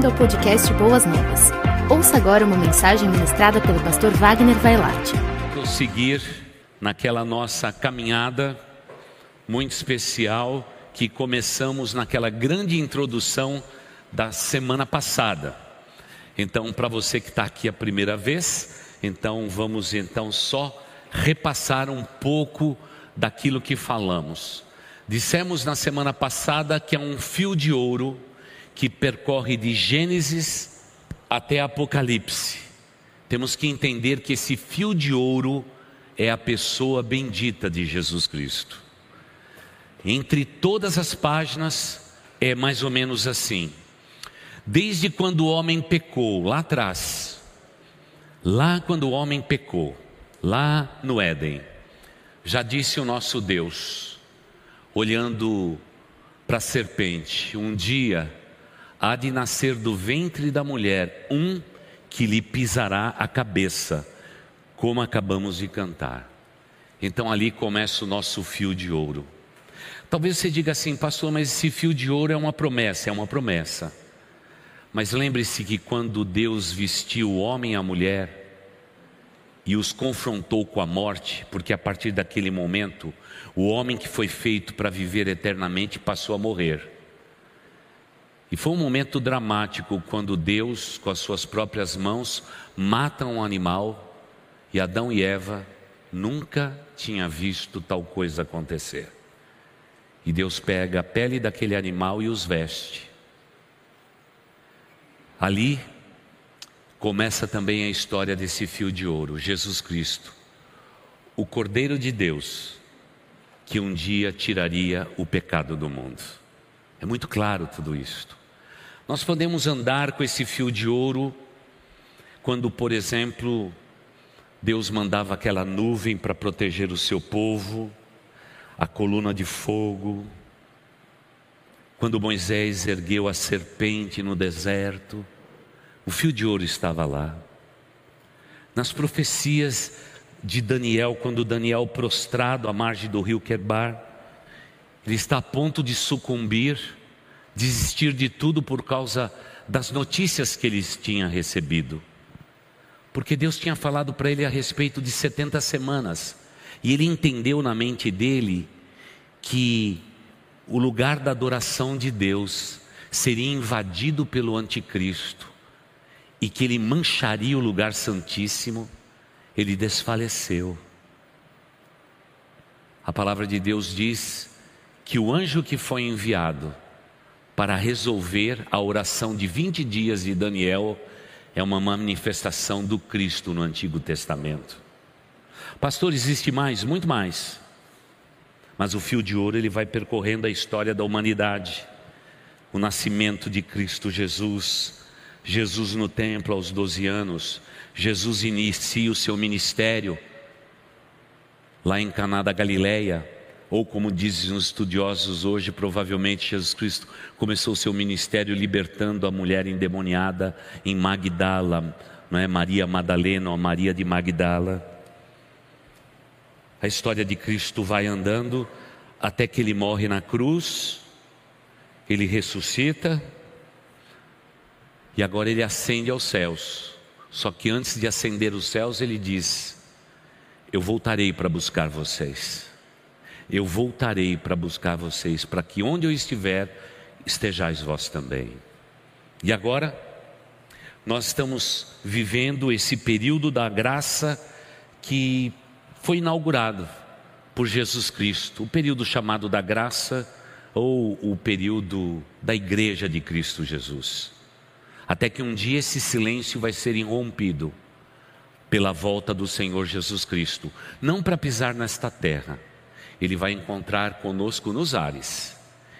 bem-vindo ao podcast Boas Novas. Ouça agora uma mensagem ministrada pelo pastor Wagner Vailate. Prosseguir naquela nossa caminhada muito especial que começamos naquela grande introdução da semana passada. Então, para você que está aqui a primeira vez, então vamos então só repassar um pouco daquilo que falamos. Dissemos na semana passada que é um fio de ouro que percorre de Gênesis até Apocalipse. Temos que entender que esse fio de ouro é a pessoa bendita de Jesus Cristo. Entre todas as páginas é mais ou menos assim. Desde quando o homem pecou, lá atrás, lá quando o homem pecou, lá no Éden, já disse o nosso Deus, olhando para a serpente: um dia há de nascer do ventre da mulher um que lhe pisará a cabeça, como acabamos de cantar. Então ali começa o nosso fio de ouro. Talvez você diga assim, pastor, mas esse fio de ouro é uma promessa, é uma promessa. Mas lembre-se que quando Deus vestiu o homem e a mulher e os confrontou com a morte, porque a partir daquele momento, o homem que foi feito para viver eternamente passou a morrer. E foi um momento dramático quando Deus, com as suas próprias mãos, mata um animal e Adão e Eva nunca tinham visto tal coisa acontecer. E Deus pega a pele daquele animal e os veste. Ali começa também a história desse fio de ouro, Jesus Cristo, o Cordeiro de Deus, que um dia tiraria o pecado do mundo. É muito claro tudo isto. Nós podemos andar com esse fio de ouro quando, por exemplo, Deus mandava aquela nuvem para proteger o seu povo, a coluna de fogo, quando Moisés ergueu a serpente no deserto, o fio de ouro estava lá. Nas profecias de Daniel, quando Daniel prostrado à margem do rio Quebar, ele está a ponto de sucumbir desistir de tudo por causa das notícias que ele tinha recebido. Porque Deus tinha falado para ele a respeito de 70 semanas, e ele entendeu na mente dele que o lugar da adoração de Deus seria invadido pelo anticristo e que ele mancharia o lugar santíssimo, ele desfaleceu. A palavra de Deus diz que o anjo que foi enviado para resolver a oração de 20 dias de Daniel é uma manifestação do Cristo no Antigo Testamento. Pastor, existe mais, muito mais. Mas o fio de ouro ele vai percorrendo a história da humanidade. O nascimento de Cristo Jesus, Jesus no templo aos 12 anos, Jesus inicia o seu ministério lá em Caná da Galileia, ou como dizem os estudiosos hoje, provavelmente Jesus Cristo começou seu ministério libertando a mulher endemoniada em Magdala, não é Maria Madalena ou Maria de Magdala. A história de Cristo vai andando até que ele morre na cruz, ele ressuscita e agora ele ascende aos céus. Só que antes de ascender os céus, ele diz: Eu voltarei para buscar vocês eu voltarei para buscar vocês, para que onde eu estiver, estejais vós também. E agora, nós estamos vivendo esse período da graça que foi inaugurado por Jesus Cristo, o período chamado da graça ou o período da igreja de Cristo Jesus. Até que um dia esse silêncio vai ser irrompido pela volta do Senhor Jesus Cristo, não para pisar nesta terra, ele vai encontrar conosco nos ares.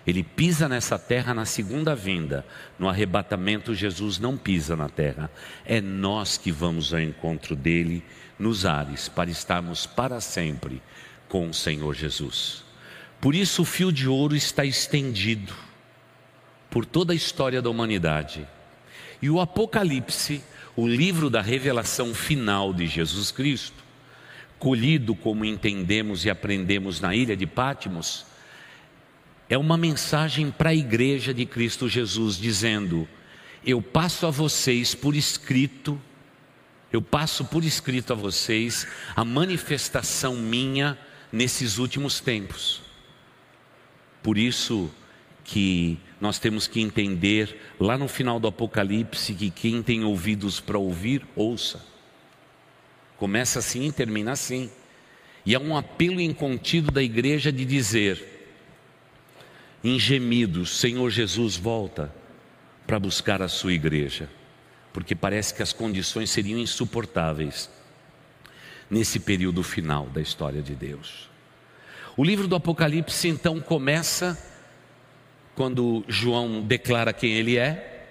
Ele pisa nessa terra na segunda vinda. No arrebatamento, Jesus não pisa na terra. É nós que vamos ao encontro dele nos ares, para estarmos para sempre com o Senhor Jesus. Por isso, o fio de ouro está estendido por toda a história da humanidade. E o Apocalipse, o livro da revelação final de Jesus Cristo, colhido como entendemos e aprendemos na ilha de Pátimos, é uma mensagem para a igreja de Cristo Jesus, dizendo: eu passo a vocês por escrito, eu passo por escrito a vocês a manifestação minha nesses últimos tempos. Por isso que nós temos que entender lá no final do Apocalipse que quem tem ouvidos para ouvir, ouça. Começa assim e termina assim. E é um apelo incontido da igreja de dizer, em gemidos, Senhor Jesus, volta para buscar a sua igreja, porque parece que as condições seriam insuportáveis nesse período final da história de Deus. O livro do Apocalipse então começa quando João declara quem ele é,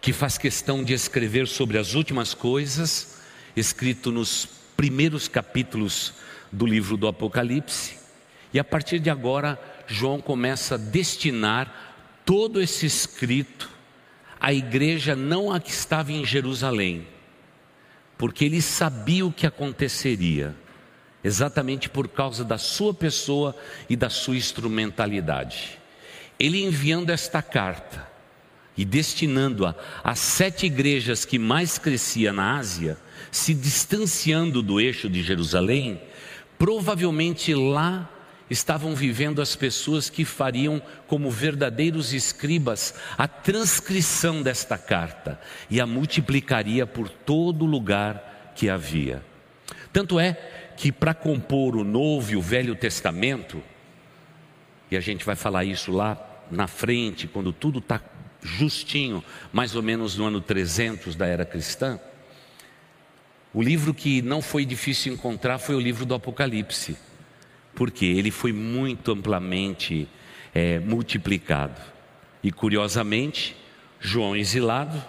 que faz questão de escrever sobre as últimas coisas, escrito nos primeiros capítulos do livro do Apocalipse, e a partir de agora, João começa a destinar todo esse escrito à igreja, não a que estava em Jerusalém, porque ele sabia o que aconteceria, exatamente por causa da sua pessoa e da sua instrumentalidade. Ele enviando esta carta e destinando-a às sete igrejas que mais crescia na Ásia, se distanciando do eixo de Jerusalém, provavelmente lá estavam vivendo as pessoas que fariam como verdadeiros escribas a transcrição desta carta e a multiplicaria por todo lugar que havia. Tanto é que para compor o Novo e o Velho Testamento, e a gente vai falar isso lá na frente, quando tudo está justinho, mais ou menos no ano 300 da era cristã, o livro que não foi difícil encontrar foi o livro do Apocalipse, porque ele foi muito amplamente é, multiplicado. E curiosamente, João exilado,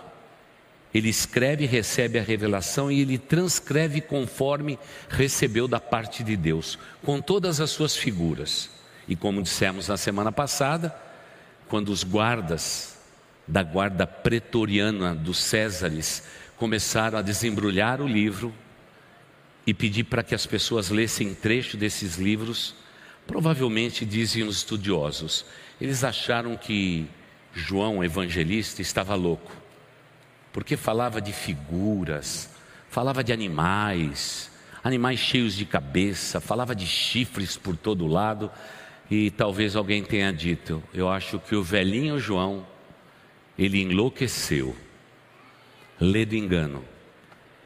ele escreve, recebe a revelação e ele transcreve conforme recebeu da parte de Deus, com todas as suas figuras. E como dissemos na semana passada, quando os guardas da guarda pretoriana dos Césares começaram a desembrulhar o livro e pedir para que as pessoas lessem trecho desses livros, provavelmente dizem os estudiosos, eles acharam que João, evangelista, estava louco, porque falava de figuras, falava de animais, animais cheios de cabeça, falava de chifres por todo lado. E talvez alguém tenha dito: eu acho que o velhinho João, ele enlouqueceu, lê do engano.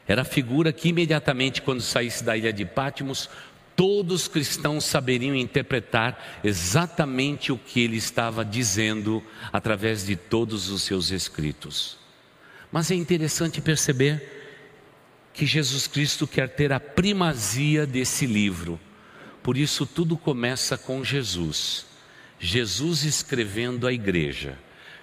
Era a figura que imediatamente, quando saísse da ilha de Pátimos, todos os cristãos saberiam interpretar exatamente o que ele estava dizendo através de todos os seus escritos. Mas é interessante perceber que Jesus Cristo quer ter a primazia desse livro por isso tudo começa com Jesus. Jesus escrevendo a igreja.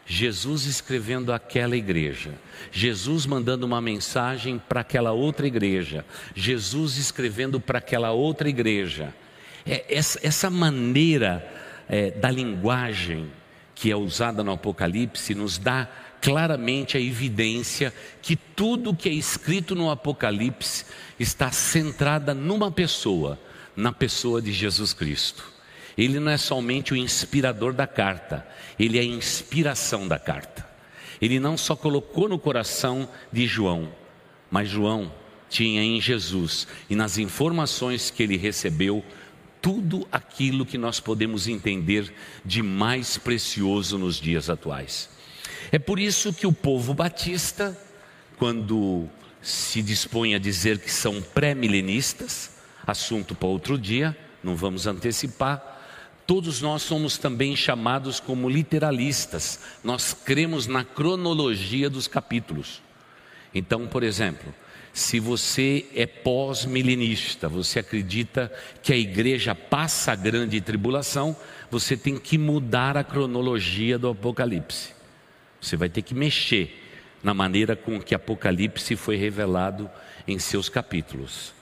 Jesus escrevendo aquela igreja, Jesus mandando uma mensagem para aquela outra igreja, Jesus escrevendo para aquela outra igreja. É, essa, essa, maneira é, da linguagem que é usada no Apocalipse nos dá claramente a evidência que tudo que é escrito no Apocalipse está centrada numa pessoa, na pessoa de Jesus Cristo. Ele não é somente o inspirador da carta, ele é a inspiração da carta. Ele não só colocou no coração de João, mas João tinha em Jesus e nas informações que ele recebeu tudo aquilo que nós podemos entender de mais precioso nos dias atuais. É por isso que o povo batista, quando se dispõe a dizer que são pré-milenistas, assunto para outro dia, não vamos antecipar. Todos nós somos também chamados como literalistas, nós cremos na cronologia dos capítulos. Então, por exemplo, se você é pós-milenista, você acredita que a igreja passa a grande tribulação, você tem que mudar a cronologia do Apocalipse. Você vai ter que mexer na maneira com que Apocalipse foi revelado em seus capítulos.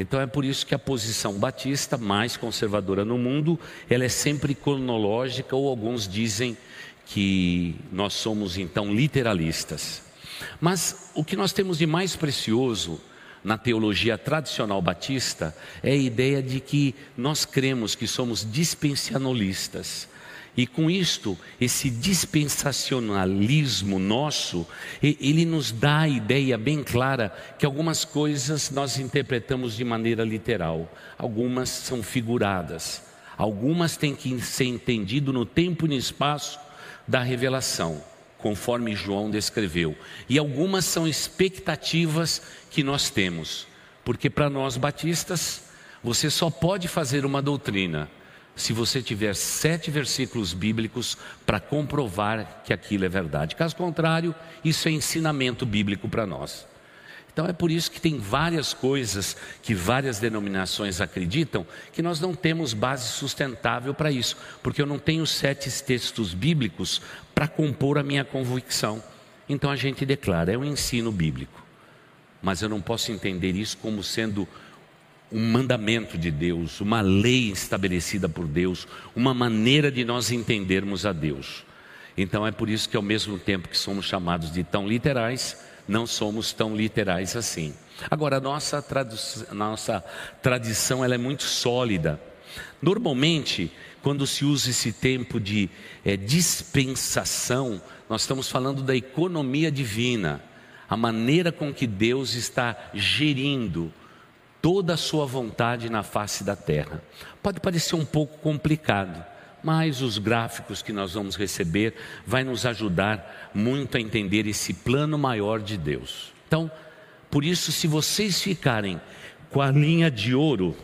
Então é por isso que a posição batista mais conservadora no mundo, ela é sempre cronológica ou alguns dizem que nós somos então literalistas. Mas o que nós temos de mais precioso na teologia tradicional batista é a ideia de que nós cremos que somos dispensacionalistas. E com isto, esse dispensacionalismo nosso, ele nos dá a ideia bem clara que algumas coisas nós interpretamos de maneira literal, algumas são figuradas, algumas têm que ser entendido no tempo e no espaço da revelação, conforme João descreveu, e algumas são expectativas que nós temos, porque para nós batistas, você só pode fazer uma doutrina se você tiver sete versículos bíblicos para comprovar que aquilo é verdade. Caso contrário, isso é ensinamento bíblico para nós. Então é por isso que tem várias coisas que várias denominações acreditam que nós não temos base sustentável para isso, porque eu não tenho sete textos bíblicos para compor a minha convicção. Então a gente declara, é um ensino bíblico. Mas eu não posso entender isso como sendo um mandamento de Deus, uma lei estabelecida por Deus, uma maneira de nós entendermos a Deus. Então é por isso que ao mesmo tempo que somos chamados de tão literais, não somos tão literais assim. Agora a nossa, nossa tradição ela é muito sólida. Normalmente, quando se usa esse tempo de é, dispensação, nós estamos falando da economia divina, a maneira com que Deus está gerindo toda a sua vontade na face da terra. Pode parecer um pouco complicado, mas os gráficos que nós vamos receber vai nos ajudar muito a entender esse plano maior de Deus. Então, por isso, se vocês ficarem com a linha de ouro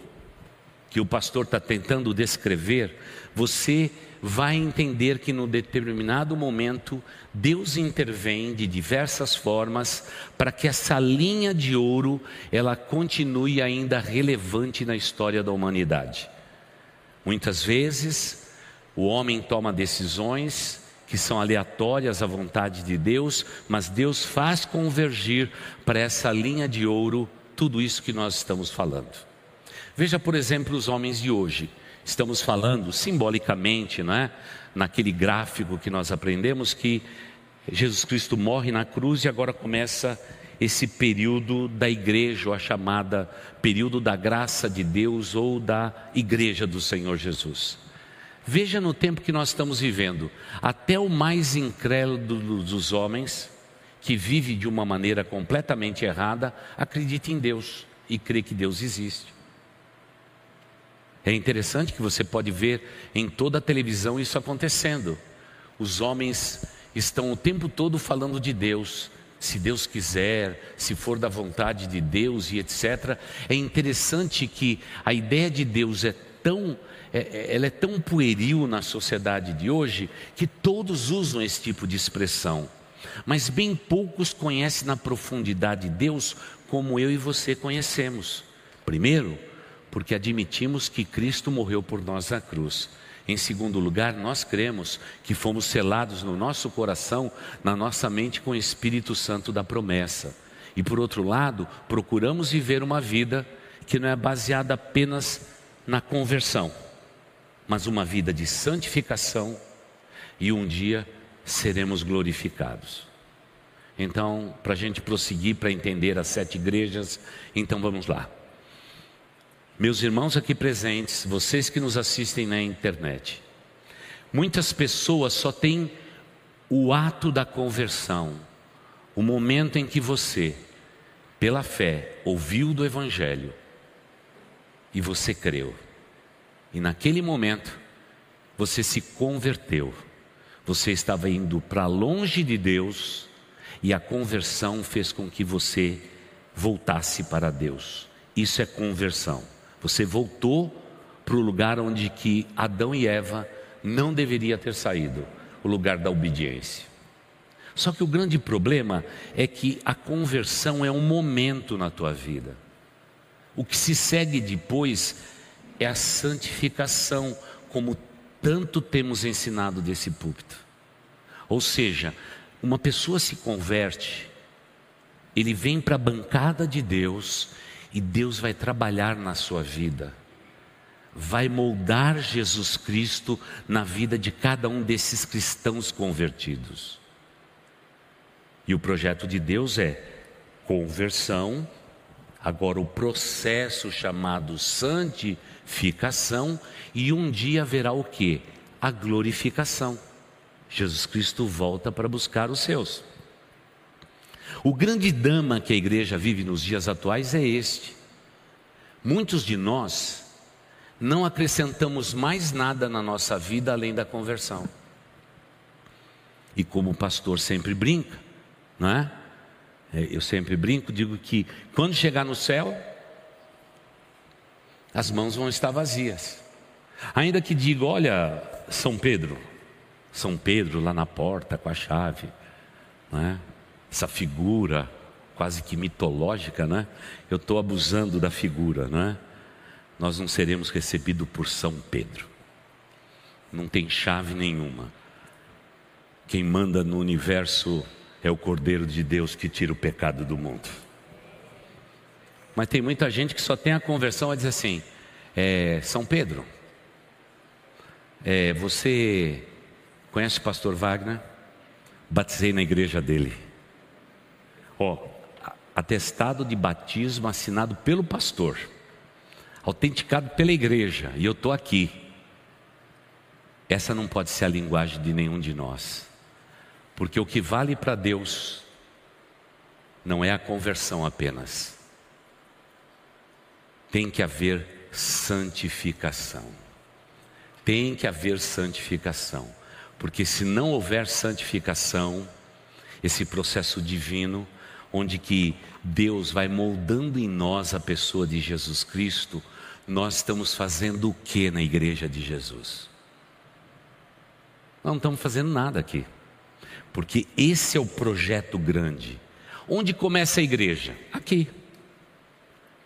que o pastor está tentando descrever, você vai entender que no determinado momento Deus intervém de diversas formas para que essa linha de ouro ela continue ainda relevante na história da humanidade. Muitas vezes o homem toma decisões que são aleatórias à vontade de Deus, mas Deus faz convergir para essa linha de ouro tudo isso que nós estamos falando. Veja, por exemplo, os homens de hoje. Estamos falando simbolicamente, não é? Naquele gráfico que nós aprendemos que Jesus Cristo morre na cruz e agora começa esse período da igreja, ou a chamada período da graça de Deus ou da igreja do Senhor Jesus. Veja no tempo que nós estamos vivendo, até o mais incrédulo dos homens, que vive de uma maneira completamente errada, acredita em Deus e crê que Deus existe. É interessante que você pode ver em toda a televisão isso acontecendo. Os homens estão o tempo todo falando de Deus, se Deus quiser, se for da vontade de Deus e etc. É interessante que a ideia de Deus é tão, é, é, ela é tão pueril na sociedade de hoje que todos usam esse tipo de expressão. Mas bem poucos conhecem na profundidade Deus como eu e você conhecemos. Primeiro, porque admitimos que Cristo morreu por nós na cruz. Em segundo lugar, nós cremos que fomos selados no nosso coração, na nossa mente, com o Espírito Santo da promessa. E por outro lado, procuramos viver uma vida que não é baseada apenas na conversão, mas uma vida de santificação e um dia seremos glorificados. Então, para a gente prosseguir para entender as sete igrejas, então vamos lá. Meus irmãos aqui presentes, vocês que nos assistem na internet, muitas pessoas só têm o ato da conversão, o momento em que você, pela fé, ouviu do Evangelho e você creu, e naquele momento você se converteu, você estava indo para longe de Deus e a conversão fez com que você voltasse para Deus. Isso é conversão. Você voltou para o lugar onde que Adão e Eva não deveria ter saído, o lugar da obediência. Só que o grande problema é que a conversão é um momento na tua vida. O que se segue depois é a santificação, como tanto temos ensinado desse púlpito. Ou seja, uma pessoa se converte, ele vem para a bancada de Deus e Deus vai trabalhar na sua vida, vai moldar Jesus Cristo na vida de cada um desses cristãos convertidos. E o projeto de Deus é conversão, agora o processo chamado santificação, e um dia haverá o que? a glorificação. Jesus Cristo volta para buscar os seus. O grande drama que a igreja vive nos dias atuais é este. Muitos de nós não acrescentamos mais nada na nossa vida além da conversão. E como o pastor sempre brinca, não é? é? Eu sempre brinco, digo que quando chegar no céu, as mãos vão estar vazias. Ainda que diga, olha, São Pedro, São Pedro lá na porta com a chave, não é? Essa figura quase que mitológica, né? Eu estou abusando da figura, não é? Nós não seremos recebidos por São Pedro. Não tem chave nenhuma. Quem manda no universo é o Cordeiro de Deus que tira o pecado do mundo. Mas tem muita gente que só tem a conversão a dizer assim: é, São Pedro, é, você conhece o pastor Wagner? Batizei na igreja dele. Ó, atestado de batismo assinado pelo pastor, autenticado pela igreja, e eu estou aqui. Essa não pode ser a linguagem de nenhum de nós, porque o que vale para Deus não é a conversão apenas, tem que haver santificação. Tem que haver santificação, porque se não houver santificação, esse processo divino, onde que Deus vai moldando em nós a pessoa de Jesus Cristo, nós estamos fazendo o que na igreja de Jesus? Nós não estamos fazendo nada aqui, porque esse é o projeto grande. Onde começa a igreja? Aqui.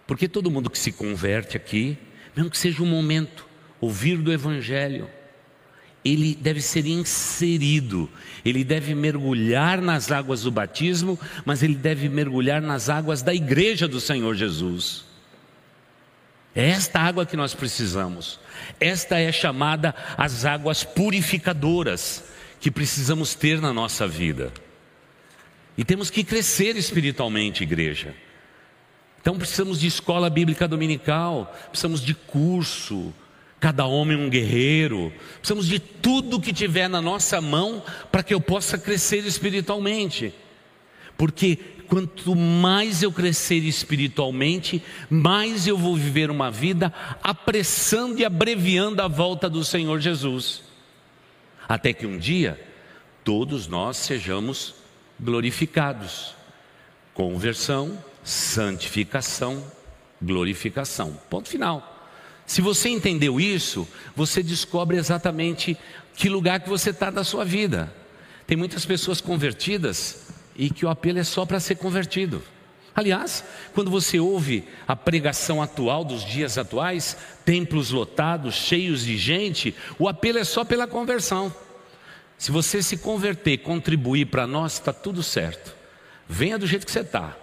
Porque todo mundo que se converte aqui, mesmo que seja um momento, ouvir do Evangelho, ele deve ser inserido, ele deve mergulhar nas águas do batismo, mas ele deve mergulhar nas águas da igreja do Senhor Jesus. É esta água que nós precisamos. Esta é chamada as águas purificadoras que precisamos ter na nossa vida. E temos que crescer espiritualmente, igreja. Então precisamos de escola bíblica dominical, precisamos de curso, cada homem um guerreiro. Precisamos de tudo que tiver na nossa mão para que eu possa crescer espiritualmente. Porque quanto mais eu crescer espiritualmente, mais eu vou viver uma vida apressando e abreviando a volta do Senhor Jesus. Até que um dia todos nós sejamos glorificados. Conversão, santificação, glorificação. Ponto final. Se você entendeu isso, você descobre exatamente que lugar que você está da sua vida. Tem muitas pessoas convertidas e que o apelo é só para ser convertido. Aliás, quando você ouve a pregação atual dos dias atuais, templos lotados, cheios de gente, o apelo é só pela conversão. Se você se converter, contribuir para nós, está tudo certo. Venha do jeito que você está.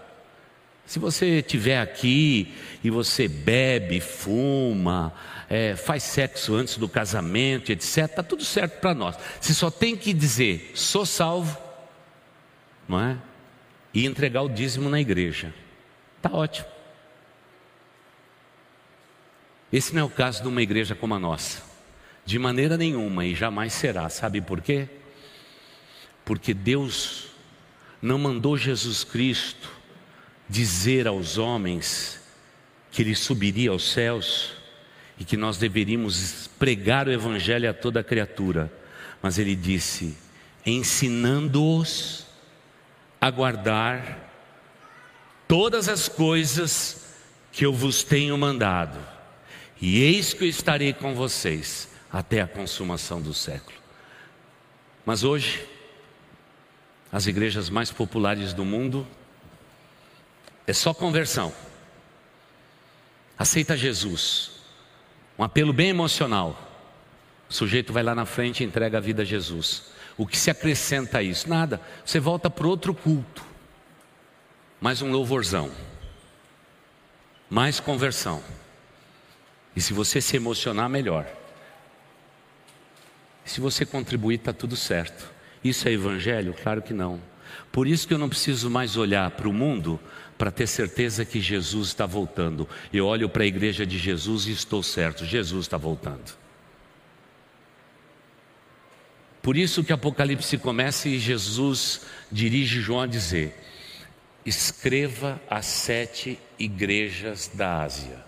Se você estiver aqui e você bebe, fuma, é, faz sexo antes do casamento, etc., está tudo certo para nós. Você só tem que dizer, sou salvo, não é? E entregar o dízimo na igreja. Está ótimo. Esse não é o caso de uma igreja como a nossa. De maneira nenhuma e jamais será. Sabe por quê? Porque Deus não mandou Jesus Cristo dizer aos homens que ele subiria aos céus e que nós deveríamos pregar o evangelho a toda criatura, mas ele disse: ensinando-os a guardar todas as coisas que eu vos tenho mandado, e eis que eu estarei com vocês até a consumação do século. Mas hoje, as igrejas mais populares do mundo é só conversão. Aceita Jesus. Um apelo bem emocional. O sujeito vai lá na frente e entrega a vida a Jesus. O que se acrescenta a isso? Nada. Você volta para outro culto. Mais um louvorzão. Mais conversão. E se você se emocionar, melhor. Se você contribuir, está tudo certo. Isso é evangelho? Claro que não. Por isso que eu não preciso mais olhar para o mundo para ter certeza que Jesus está voltando. Eu olho para a igreja de Jesus e estou certo, Jesus está voltando. Por isso que Apocalipse começa e Jesus dirige João a dizer: escreva as sete igrejas da Ásia.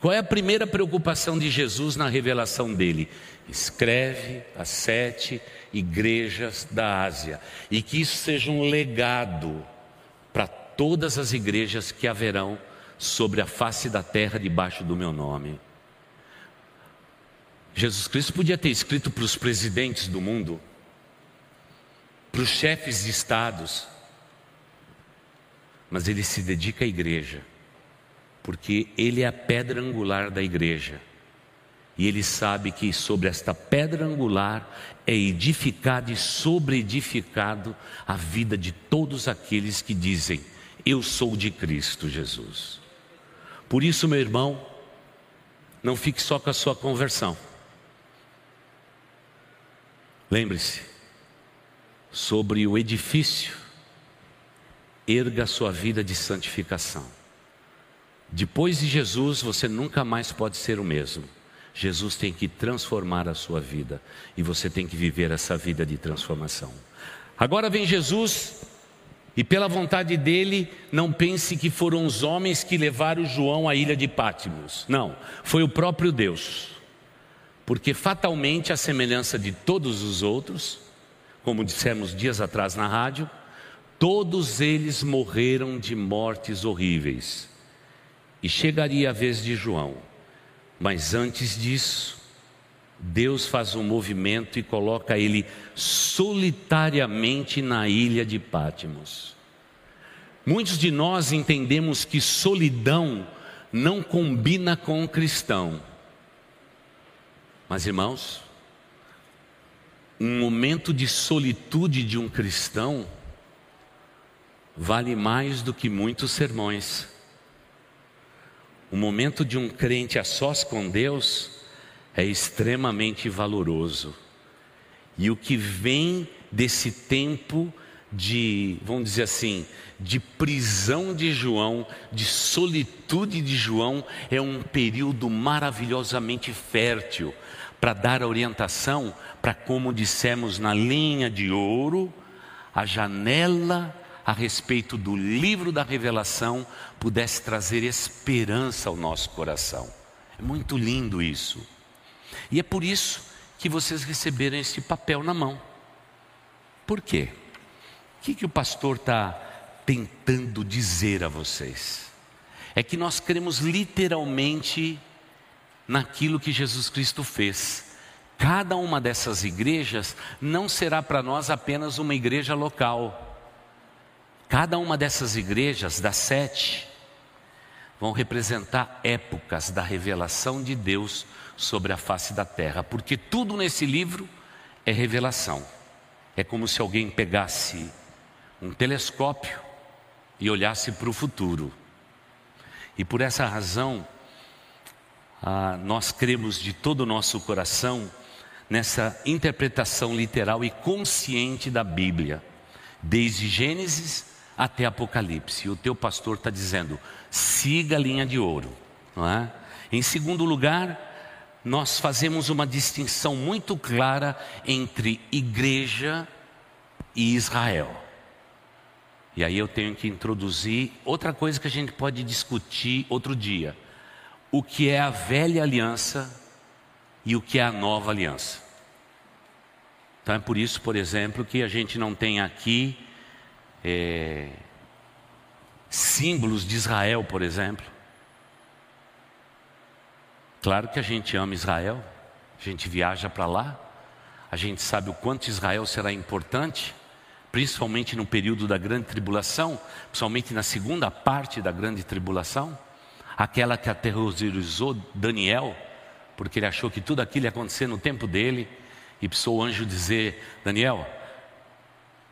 Qual é a primeira preocupação de Jesus na revelação dele? Escreve as sete igrejas da Ásia e que isso seja um legado todas as igrejas que haverão sobre a face da terra debaixo do meu nome. Jesus Cristo podia ter escrito para os presidentes do mundo, para os chefes de estados, mas ele se dedica à igreja porque ele é a pedra angular da igreja. E ele sabe que sobre esta pedra angular é edificado e sobreedificado a vida de todos aqueles que dizem: Eu sou de Cristo Jesus. Por isso, meu irmão, não fique só com a sua conversão. Lembre-se, sobre o edifício, erga a sua vida de santificação. Depois de Jesus, você nunca mais pode ser o mesmo. Jesus tem que transformar a sua vida e você tem que viver essa vida de transformação. Agora vem Jesus e, pela vontade dele, não pense que foram os homens que levaram João à ilha de Pátimos. Não, foi o próprio Deus. Porque fatalmente, a semelhança de todos os outros, como dissemos dias atrás na rádio, todos eles morreram de mortes horríveis. E chegaria a vez de João. Mas antes disso, Deus faz um movimento e coloca ele solitariamente na ilha de Pátimos. Muitos de nós entendemos que solidão não combina com o cristão. Mas irmãos, um momento de solitude de um cristão vale mais do que muitos sermões. O momento de um crente a sós com Deus é extremamente valoroso. E o que vem desse tempo de, vamos dizer assim, de prisão de João, de solitude de João, é um período maravilhosamente fértil para dar orientação para, como dissemos na linha de ouro, a janela a respeito do livro da revelação pudesse trazer esperança ao nosso coração. É muito lindo isso. E é por isso que vocês receberam esse papel na mão. Por quê? O que, que o pastor está tentando dizer a vocês? É que nós cremos literalmente naquilo que Jesus Cristo fez. Cada uma dessas igrejas não será para nós apenas uma igreja local Cada uma dessas igrejas, das sete, vão representar épocas da revelação de Deus sobre a face da terra, porque tudo nesse livro é revelação. É como se alguém pegasse um telescópio e olhasse para o futuro. E por essa razão, ah, nós cremos de todo o nosso coração nessa interpretação literal e consciente da Bíblia, desde Gênesis até Apocalipse. E o teu pastor está dizendo: siga a linha de ouro. Não é? Em segundo lugar, nós fazemos uma distinção muito clara entre igreja e Israel. E aí eu tenho que introduzir outra coisa que a gente pode discutir outro dia: o que é a velha aliança e o que é a nova aliança. Então é por isso, por exemplo, que a gente não tem aqui é, símbolos de Israel, por exemplo. Claro que a gente ama Israel, a gente viaja para lá, a gente sabe o quanto Israel será importante, principalmente no período da grande tribulação, principalmente na segunda parte da grande tribulação, aquela que aterrorizou Daniel, porque ele achou que tudo aquilo ia acontecer no tempo dele, e precisou o anjo dizer: Daniel,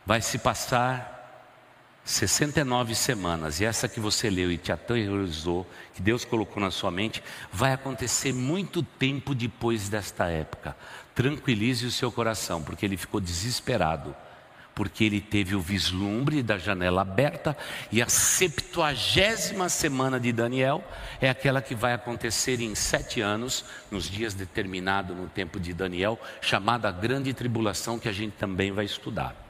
vai se passar 69 semanas, e essa que você leu e te aterrorizou, que Deus colocou na sua mente, vai acontecer muito tempo depois desta época. Tranquilize o seu coração, porque ele ficou desesperado, porque ele teve o vislumbre da janela aberta e a septuagésima semana de Daniel é aquela que vai acontecer em sete anos, nos dias determinados no tempo de Daniel, chamada Grande Tribulação, que a gente também vai estudar.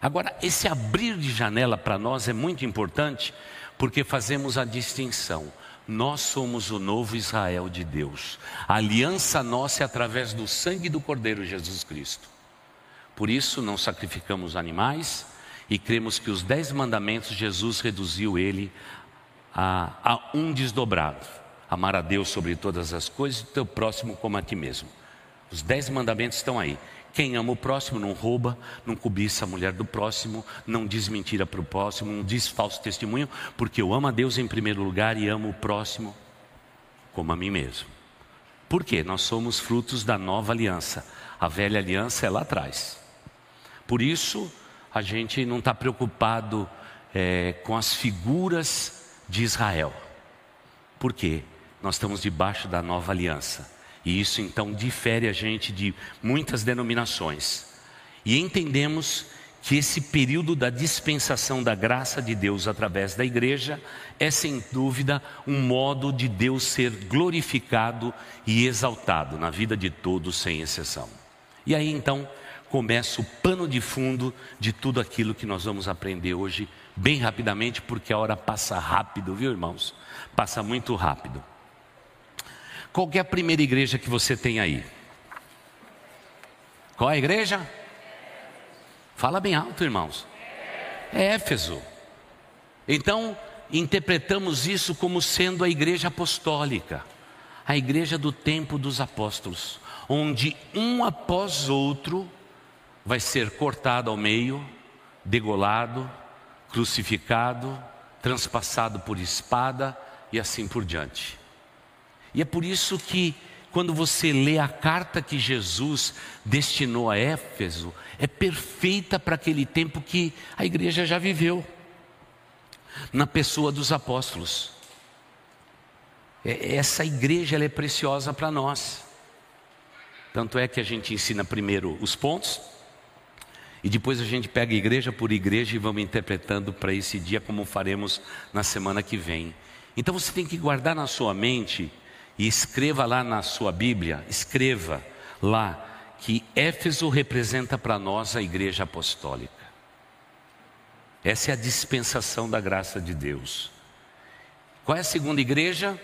Agora, esse abrir de janela para nós é muito importante, porque fazemos a distinção. Nós somos o novo Israel de Deus. A aliança nossa é através do sangue do Cordeiro Jesus Cristo. Por isso, não sacrificamos animais e cremos que os dez mandamentos Jesus reduziu ele a, a um desdobrado: amar a Deus sobre todas as coisas e teu próximo como a ti mesmo. Os dez mandamentos estão aí. Quem ama o próximo não rouba, não cobiça a mulher do próximo, não diz mentira para o próximo, não diz falso testemunho, porque eu amo a Deus em primeiro lugar e amo o próximo como a mim mesmo. Por quê? Nós somos frutos da nova aliança. A velha aliança é lá atrás. Por isso, a gente não está preocupado é, com as figuras de Israel. Por quê? Nós estamos debaixo da nova aliança. E isso então difere a gente de muitas denominações. E entendemos que esse período da dispensação da graça de Deus através da igreja é sem dúvida um modo de Deus ser glorificado e exaltado na vida de todos sem exceção. E aí então começa o pano de fundo de tudo aquilo que nós vamos aprender hoje, bem rapidamente, porque a hora passa rápido, viu irmãos? Passa muito rápido. Qual é a primeira igreja que você tem aí? Qual é a igreja? Fala bem alto, irmãos. É Éfeso. Então, interpretamos isso como sendo a igreja apostólica, a igreja do tempo dos apóstolos, onde um após outro vai ser cortado ao meio, degolado, crucificado, transpassado por espada e assim por diante. E é por isso que, quando você lê a carta que Jesus destinou a Éfeso, é perfeita para aquele tempo que a igreja já viveu, na pessoa dos apóstolos. É, essa igreja é preciosa para nós. Tanto é que a gente ensina primeiro os pontos, e depois a gente pega igreja por igreja e vamos interpretando para esse dia, como faremos na semana que vem. Então você tem que guardar na sua mente e escreva lá na sua Bíblia, escreva lá que Éfeso representa para nós a igreja apostólica. Essa é a dispensação da graça de Deus. Qual é a segunda igreja?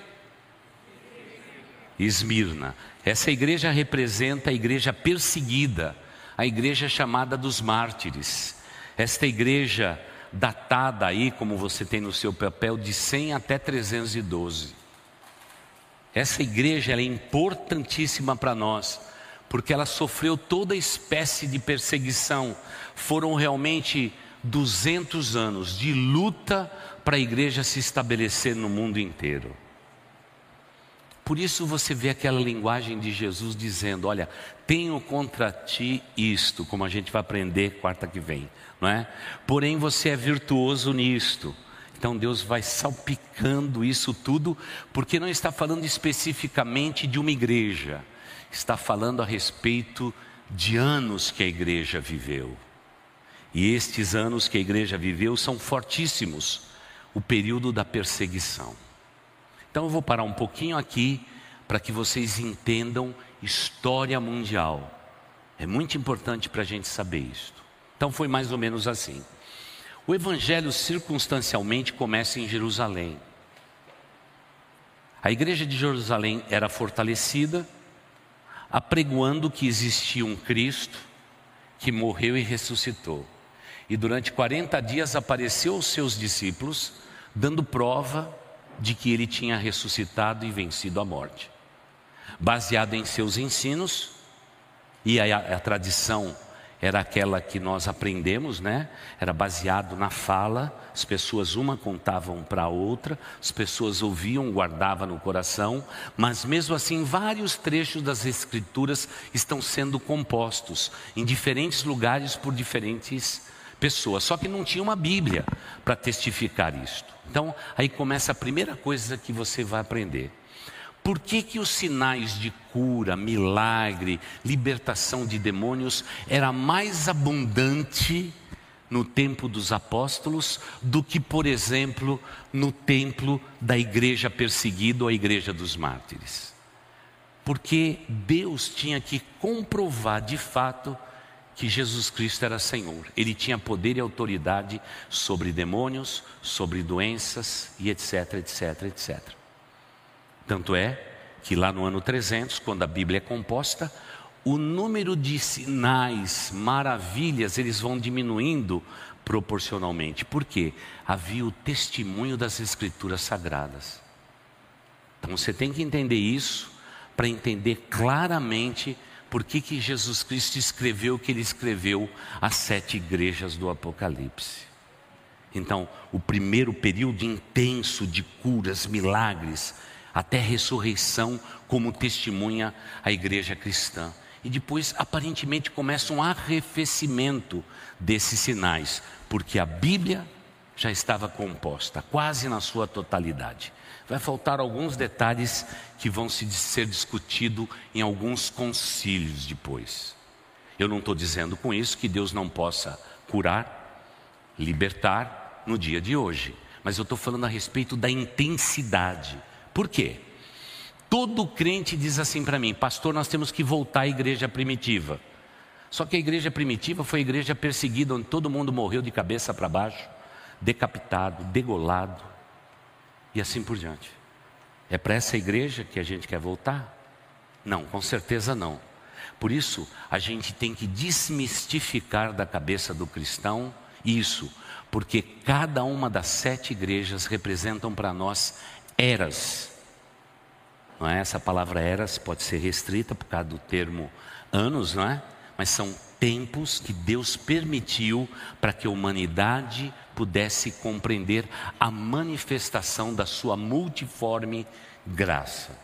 Esmirna. Essa igreja representa a igreja perseguida, a igreja chamada dos mártires. Esta igreja datada aí, como você tem no seu papel, de 100 até 312. Essa igreja é importantíssima para nós, porque ela sofreu toda espécie de perseguição. Foram realmente 200 anos de luta para a igreja se estabelecer no mundo inteiro. Por isso você vê aquela linguagem de Jesus dizendo: Olha, tenho contra ti isto, como a gente vai aprender quarta que vem, não é? Porém você é virtuoso nisto. Então Deus vai salpicando isso tudo, porque não está falando especificamente de uma igreja, está falando a respeito de anos que a igreja viveu. E estes anos que a igreja viveu são fortíssimos o período da perseguição. Então eu vou parar um pouquinho aqui para que vocês entendam história mundial. É muito importante para a gente saber isso. Então foi mais ou menos assim. O evangelho circunstancialmente começa em Jerusalém. A igreja de Jerusalém era fortalecida, apregoando que existia um Cristo que morreu e ressuscitou. E durante 40 dias apareceu aos seus discípulos, dando prova de que ele tinha ressuscitado e vencido a morte. Baseado em seus ensinos e a, a tradição era aquela que nós aprendemos, né? Era baseado na fala, as pessoas uma contavam para a outra, as pessoas ouviam, guardavam no coração, mas mesmo assim vários trechos das escrituras estão sendo compostos em diferentes lugares por diferentes pessoas, só que não tinha uma Bíblia para testificar isto. Então, aí começa a primeira coisa que você vai aprender. Por que, que os sinais de cura, milagre, libertação de demônios era mais abundante no tempo dos apóstolos do que, por exemplo, no templo da igreja perseguida ou a igreja dos mártires? Porque Deus tinha que comprovar de fato que Jesus Cristo era Senhor. Ele tinha poder e autoridade sobre demônios, sobre doenças e etc, etc, etc. Tanto é que lá no ano 300, quando a Bíblia é composta, o número de sinais, maravilhas, eles vão diminuindo proporcionalmente. Por quê? Havia o testemunho das Escrituras Sagradas. Então você tem que entender isso para entender claramente por que, que Jesus Cristo escreveu o que ele escreveu às sete igrejas do Apocalipse. Então, o primeiro período intenso de curas, milagres, até ressurreição, como testemunha a igreja cristã e depois aparentemente começa um arrefecimento desses sinais, porque a Bíblia já estava composta, quase na sua totalidade. Vai faltar alguns detalhes que vão ser discutidos em alguns concílios depois. Eu não estou dizendo com isso que Deus não possa curar, libertar no dia de hoje, mas eu estou falando a respeito da intensidade. Por quê? Todo crente diz assim para mim, pastor, nós temos que voltar à igreja primitiva. Só que a igreja primitiva foi a igreja perseguida, onde todo mundo morreu de cabeça para baixo, decapitado, degolado e assim por diante. É para essa igreja que a gente quer voltar? Não, com certeza não. Por isso, a gente tem que desmistificar da cabeça do cristão isso, porque cada uma das sete igrejas representam para nós eras não é? Essa palavra eras pode ser restrita por causa do termo anos, não é? Mas são tempos que Deus permitiu para que a humanidade pudesse compreender a manifestação da sua multiforme graça.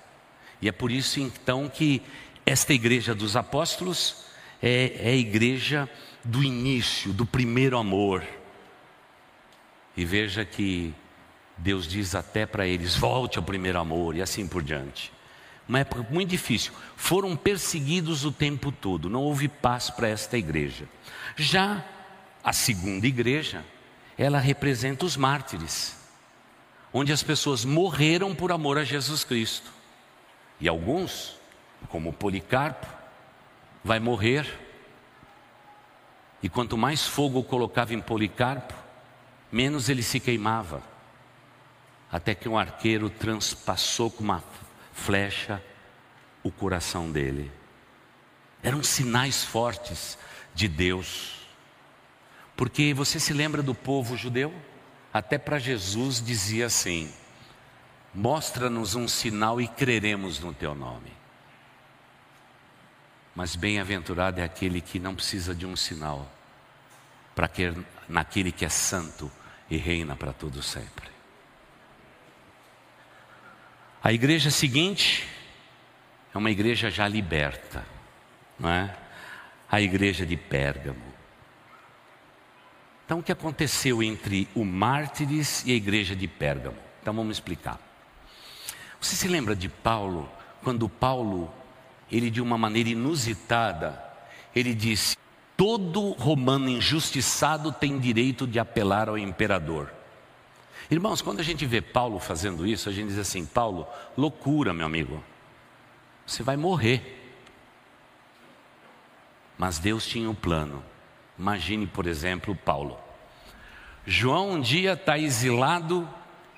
E é por isso então que esta igreja dos apóstolos é, é a igreja do início, do primeiro amor. E veja que Deus diz até para eles: volte ao primeiro amor e assim por diante. Uma época muito difícil. Foram perseguidos o tempo todo, não houve paz para esta igreja. Já a segunda igreja, ela representa os mártires, onde as pessoas morreram por amor a Jesus Cristo. E alguns, como Policarpo, vai morrer. E quanto mais fogo colocava em Policarpo, menos ele se queimava até que um arqueiro transpassou com uma flecha o coração dele. Eram sinais fortes de Deus. Porque você se lembra do povo judeu? Até para Jesus dizia assim: Mostra-nos um sinal e creremos no teu nome. Mas bem-aventurado é aquele que não precisa de um sinal, para que naquele que é santo e reina para todo sempre. A igreja seguinte é uma igreja já liberta, não é? A igreja de Pérgamo. Então, o que aconteceu entre o Mártires e a igreja de Pérgamo? Então, vamos explicar. Você se lembra de Paulo, quando Paulo, ele de uma maneira inusitada, ele disse: todo romano injustiçado tem direito de apelar ao imperador. Irmãos, quando a gente vê Paulo fazendo isso, a gente diz assim: Paulo, loucura, meu amigo, você vai morrer. Mas Deus tinha um plano. Imagine, por exemplo, Paulo. João um dia está exilado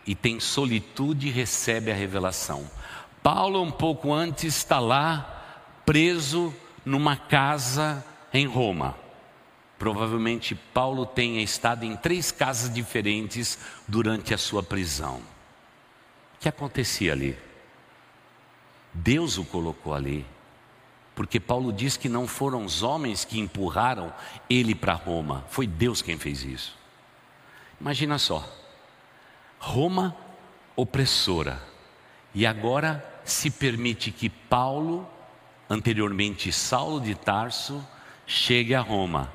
e tem solitude e recebe a revelação. Paulo, um pouco antes, está lá, preso numa casa em Roma. Provavelmente Paulo tenha estado em três casas diferentes durante a sua prisão. O que acontecia ali? Deus o colocou ali, porque Paulo diz que não foram os homens que empurraram ele para Roma, foi Deus quem fez isso. Imagina só, Roma opressora, e agora se permite que Paulo, anteriormente Saulo de Tarso, chegue a Roma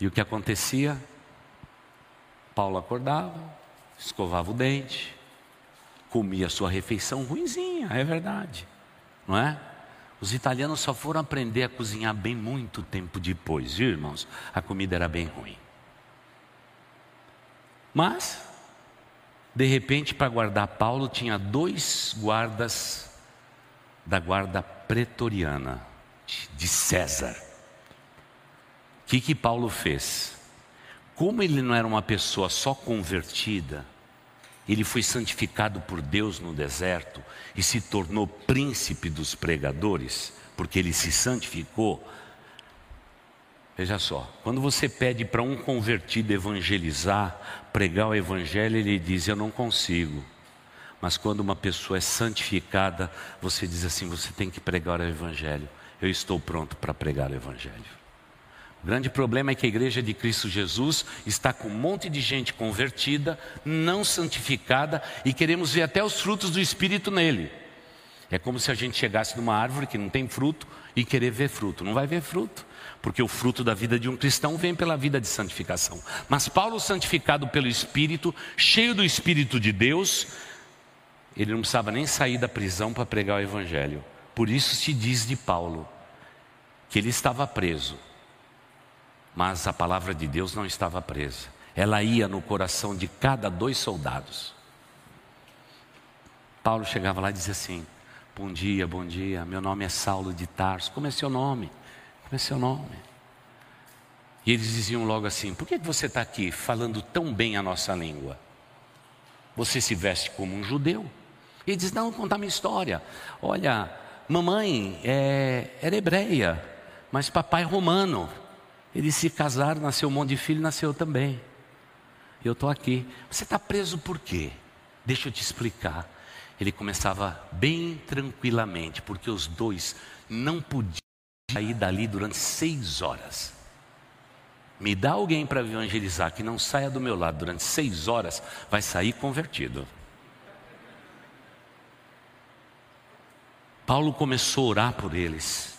e o que acontecia? Paulo acordava, escovava o dente, comia sua refeição ruinzinha, é verdade, não é? Os italianos só foram aprender a cozinhar bem muito tempo depois, viu, irmãos? A comida era bem ruim. Mas, de repente, para guardar Paulo, tinha dois guardas da guarda pretoriana, de César. O que, que Paulo fez? Como ele não era uma pessoa só convertida, ele foi santificado por Deus no deserto e se tornou príncipe dos pregadores, porque ele se santificou. Veja só, quando você pede para um convertido evangelizar, pregar o evangelho, ele diz: Eu não consigo. Mas quando uma pessoa é santificada, você diz assim: Você tem que pregar o evangelho. Eu estou pronto para pregar o evangelho. Grande problema é que a igreja de Cristo Jesus está com um monte de gente convertida, não santificada e queremos ver até os frutos do Espírito nele. É como se a gente chegasse numa árvore que não tem fruto e querer ver fruto. Não vai ver fruto, porque o fruto da vida de um cristão vem pela vida de santificação. Mas Paulo, santificado pelo Espírito, cheio do Espírito de Deus, ele não precisava nem sair da prisão para pregar o Evangelho. Por isso se diz de Paulo que ele estava preso mas a palavra de Deus não estava presa. Ela ia no coração de cada dois soldados. Paulo chegava lá e dizia assim: Bom dia, bom dia, meu nome é Saulo de Tarso. Como é seu nome? Como é seu nome? E eles diziam logo assim: Por que você está aqui falando tão bem a nossa língua? Você se veste como um judeu? E ele diz: Não, contar minha história. Olha, mamãe é, era hebreia, mas papai é romano. Eles se casaram, nasceu um monte de filho, nasceu também. Eu estou aqui. Você está preso por quê? Deixa eu te explicar. Ele começava bem tranquilamente, porque os dois não podiam sair dali durante seis horas. Me dá alguém para evangelizar que não saia do meu lado durante seis horas, vai sair convertido. Paulo começou a orar por eles.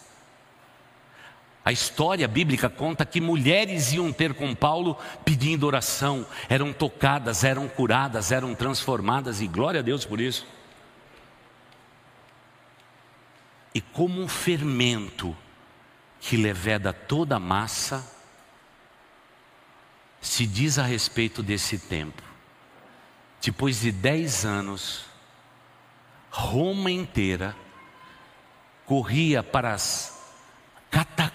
A história bíblica conta que mulheres iam ter com Paulo pedindo oração, eram tocadas, eram curadas, eram transformadas, e glória a Deus por isso. E como um fermento que leveda toda a massa, se diz a respeito desse tempo. Depois de dez anos, Roma inteira corria para as catacumbas,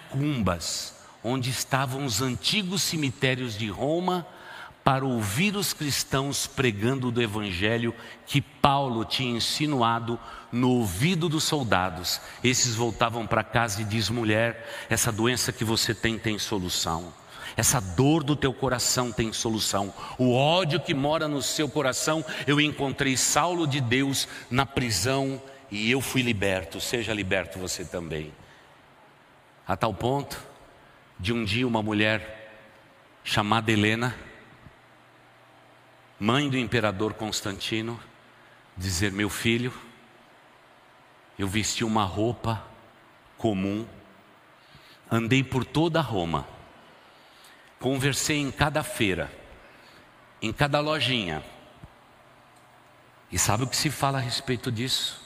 onde estavam os antigos cemitérios de Roma, para ouvir os cristãos pregando do evangelho que Paulo tinha insinuado no ouvido dos soldados. Esses voltavam para casa e diz: "Mulher, essa doença que você tem tem solução. Essa dor do teu coração tem solução. O ódio que mora no seu coração, eu encontrei Saulo de Deus na prisão e eu fui liberto. Seja liberto você também." A tal ponto de um dia uma mulher chamada Helena, mãe do imperador Constantino, dizer: Meu filho, eu vesti uma roupa comum, andei por toda Roma, conversei em cada feira, em cada lojinha. E sabe o que se fala a respeito disso?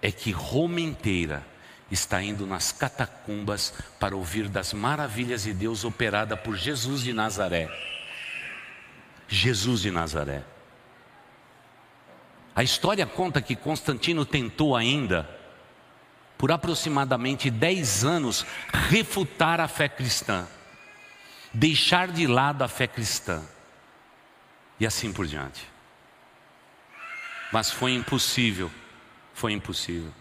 É que Roma inteira está indo nas catacumbas para ouvir das maravilhas de Deus operada por Jesus de Nazaré. Jesus de Nazaré. A história conta que Constantino tentou ainda, por aproximadamente 10 anos, refutar a fé cristã, deixar de lado a fé cristã, e assim por diante. Mas foi impossível, foi impossível.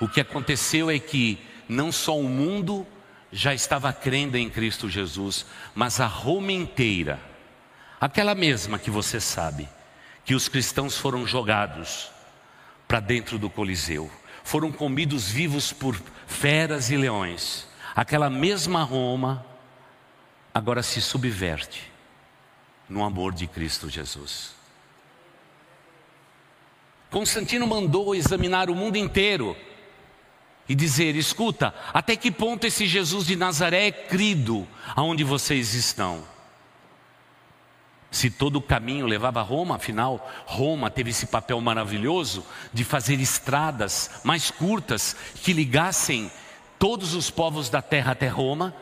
O que aconteceu é que não só o mundo já estava crendo em Cristo Jesus, mas a Roma inteira, aquela mesma que você sabe, que os cristãos foram jogados para dentro do Coliseu, foram comidos vivos por feras e leões. Aquela mesma Roma agora se subverte no amor de Cristo Jesus. Constantino mandou examinar o mundo inteiro e dizer: escuta, até que ponto esse Jesus de Nazaré é crido aonde vocês estão? Se todo o caminho levava a Roma, afinal, Roma teve esse papel maravilhoso de fazer estradas mais curtas que ligassem todos os povos da terra até Roma,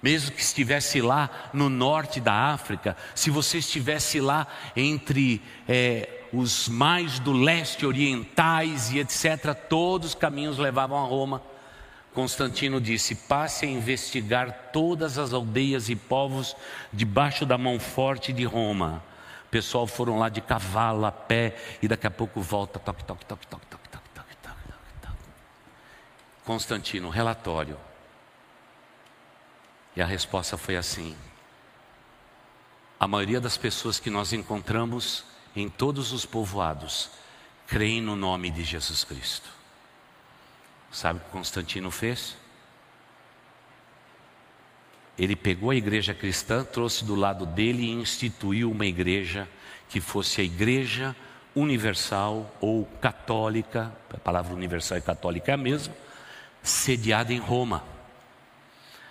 mesmo que estivesse lá no norte da África, se você estivesse lá entre é, os mais do leste orientais e etc., todos os caminhos levavam a Roma. Constantino disse: passe a investigar todas as aldeias e povos debaixo da mão forte de Roma. O pessoal foram lá de cavalo, a pé, e daqui a pouco volta, toque, toque, toque, toque, toque, toque, toque, toque, toque. Constantino, relatório. E a resposta foi assim: a maioria das pessoas que nós encontramos em todos os povoados creem no nome de Jesus Cristo. Sabe o que Constantino fez? Ele pegou a igreja cristã, trouxe do lado dele e instituiu uma igreja que fosse a igreja universal ou católica, a palavra universal e católica é a mesma, sediada em Roma.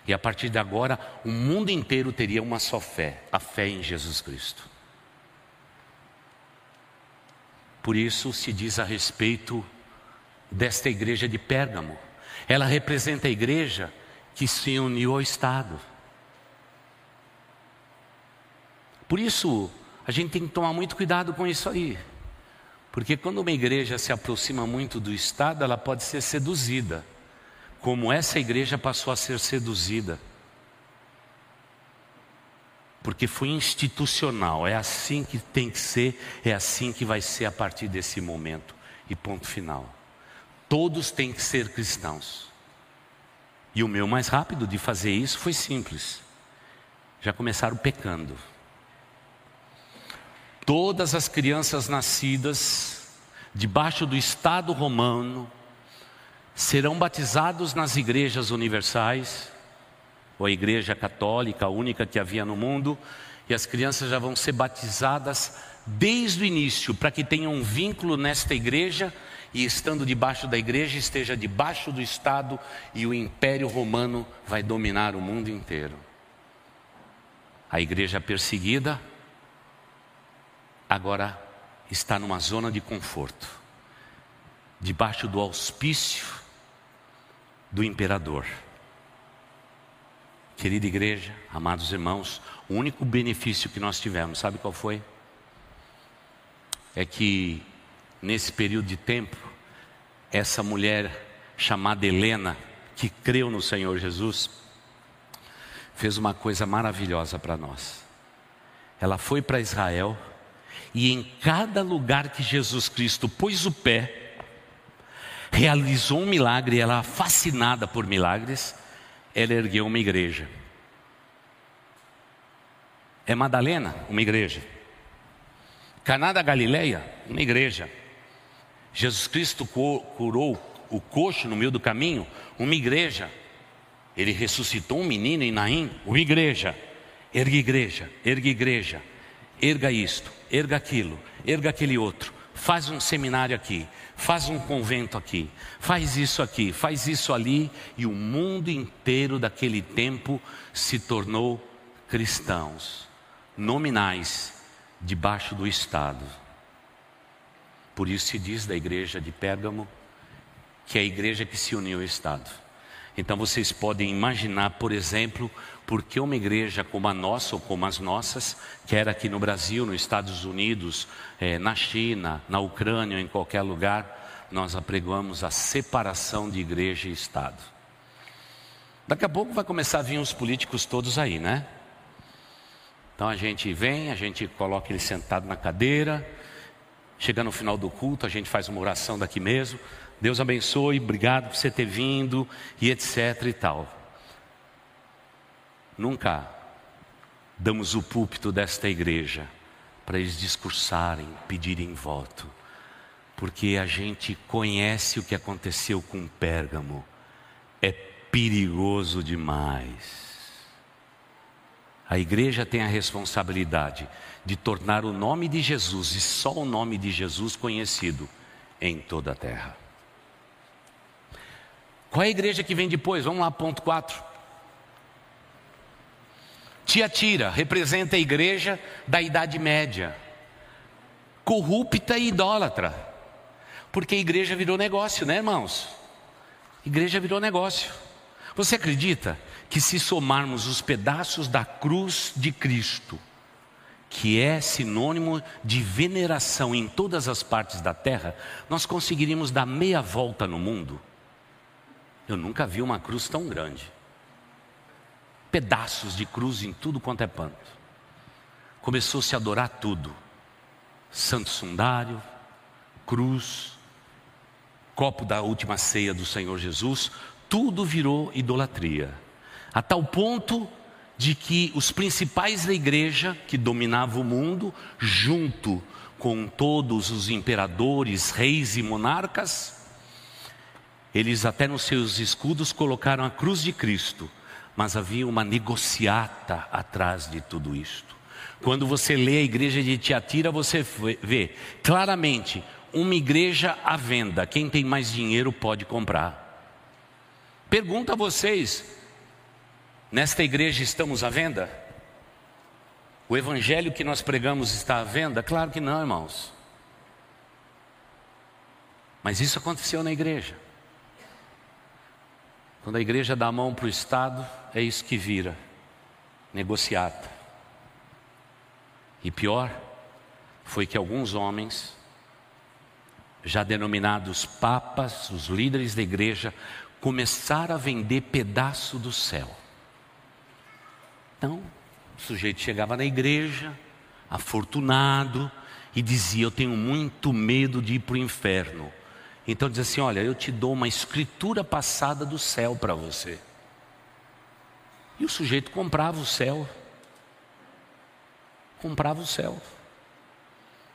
E a partir de agora, o mundo inteiro teria uma só fé, a fé em Jesus Cristo. Por isso se diz a respeito desta igreja de Pérgamo. Ela representa a igreja que se uniu ao Estado. Por isso, a gente tem que tomar muito cuidado com isso aí. Porque quando uma igreja se aproxima muito do Estado, ela pode ser seduzida, como essa igreja passou a ser seduzida. Porque foi institucional, é assim que tem que ser, é assim que vai ser a partir desse momento. E ponto final. Todos têm que ser cristãos. E o meu mais rápido de fazer isso foi simples. Já começaram pecando. Todas as crianças nascidas debaixo do Estado romano serão batizados nas igrejas universais, ou a igreja católica, a única que havia no mundo, e as crianças já vão ser batizadas desde o início, para que tenham um vínculo nesta igreja e estando debaixo da igreja, esteja debaixo do Estado e o Império Romano vai dominar o mundo inteiro. A igreja perseguida agora está numa zona de conforto, debaixo do auspício do imperador. Querida igreja, amados irmãos, o único benefício que nós tivemos, sabe qual foi? É que nesse período de tempo, essa mulher chamada Helena, que creu no Senhor Jesus, fez uma coisa maravilhosa para nós. Ela foi para Israel e em cada lugar que Jesus Cristo pôs o pé, realizou um milagre, ela fascinada por milagres, ela ergueu uma igreja. É Madalena, uma igreja. Caná da Galileia, uma igreja. Jesus Cristo curou o coxo no meio do caminho, uma igreja. Ele ressuscitou um menino em Naim, uma igreja. Erga igreja, erga igreja, erga isto, erga aquilo, erga aquele outro. Faz um seminário aqui, faz um convento aqui, faz isso aqui, faz isso ali, e o mundo inteiro daquele tempo se tornou cristãos, nominais, debaixo do Estado. Por isso se diz da igreja de Pérgamo que é a igreja que se uniu ao Estado. Então vocês podem imaginar, por exemplo, por que uma igreja como a nossa ou como as nossas, quer aqui no Brasil, nos Estados Unidos, eh, na China, na Ucrânia, em qualquer lugar, nós apregamos a separação de igreja e Estado. Daqui a pouco vai começar a vir os políticos todos aí, né? Então a gente vem, a gente coloca ele sentado na cadeira, Chega no final do culto, a gente faz uma oração daqui mesmo. Deus abençoe, obrigado por você ter vindo e etc e tal. Nunca damos o púlpito desta igreja para eles discursarem, pedirem voto, porque a gente conhece o que aconteceu com Pérgamo. É perigoso demais. A igreja tem a responsabilidade de tornar o nome de Jesus e só o nome de Jesus conhecido em toda a terra. Qual é a igreja que vem depois? Vamos lá, ponto 4. Tiatira representa a igreja da Idade Média, corrupta e idólatra, porque a igreja virou negócio, né, irmãos? igreja virou negócio. Você acredita que se somarmos os pedaços da cruz de Cristo, que é sinônimo de veneração em todas as partes da terra, nós conseguiríamos dar meia volta no mundo? Eu nunca vi uma cruz tão grande. Pedaços de cruz em tudo quanto é panto. Começou -se a adorar tudo: santo sundário, cruz, copo da última ceia do Senhor Jesus, tudo virou idolatria. A tal ponto de que os principais da igreja, que dominavam o mundo, junto com todos os imperadores, reis e monarcas, eles até nos seus escudos colocaram a cruz de Cristo, mas havia uma negociata atrás de tudo isto. Quando você lê a igreja de Tiatira, você vê claramente uma igreja à venda. Quem tem mais dinheiro pode comprar. Pergunta a vocês: nesta igreja estamos à venda? O evangelho que nós pregamos está à venda? Claro que não, irmãos. Mas isso aconteceu na igreja. Quando a igreja dá a mão para o Estado, é isso que vira negociata. E pior foi que alguns homens já denominados papas, os líderes da igreja, começaram a vender pedaço do céu. Então, o sujeito chegava na igreja, afortunado, e dizia: Eu tenho muito medo de ir para o inferno. Então diz assim: Olha, eu te dou uma escritura passada do céu para você. E o sujeito comprava o céu. Comprava o céu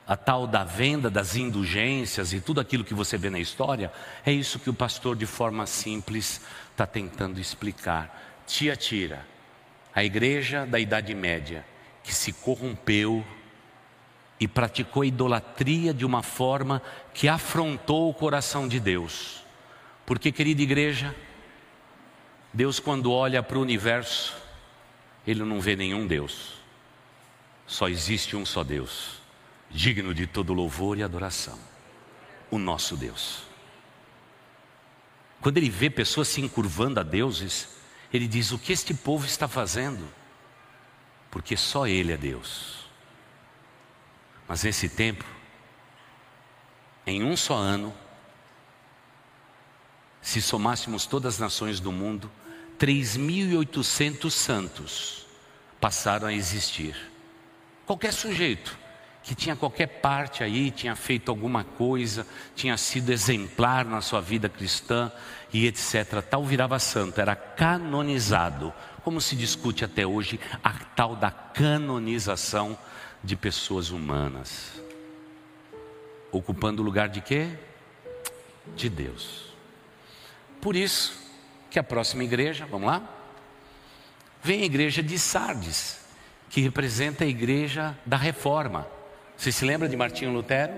a tal da venda das indulgências e tudo aquilo que você vê na história, é isso que o pastor, de forma simples, está tentando explicar. Tia Tira, a igreja da Idade Média, que se corrompeu e praticou idolatria de uma forma que afrontou o coração de Deus. Porque, querida igreja, Deus, quando olha para o universo, Ele não vê nenhum Deus, só existe um só Deus digno de todo louvor e adoração, o nosso Deus. Quando ele vê pessoas se encurvando a deuses, ele diz: O que este povo está fazendo? Porque só Ele é Deus. Mas nesse tempo, em um só ano, se somássemos todas as nações do mundo, 3.800 santos passaram a existir. Qualquer sujeito que tinha qualquer parte aí, tinha feito alguma coisa, tinha sido exemplar na sua vida cristã e etc. Tal virava santo, era canonizado. Como se discute até hoje a tal da canonização de pessoas humanas. Ocupando o lugar de quê? De Deus. Por isso que a próxima igreja, vamos lá? Vem a igreja de Sardes, que representa a igreja da reforma. Você se lembra de Martinho Lutero?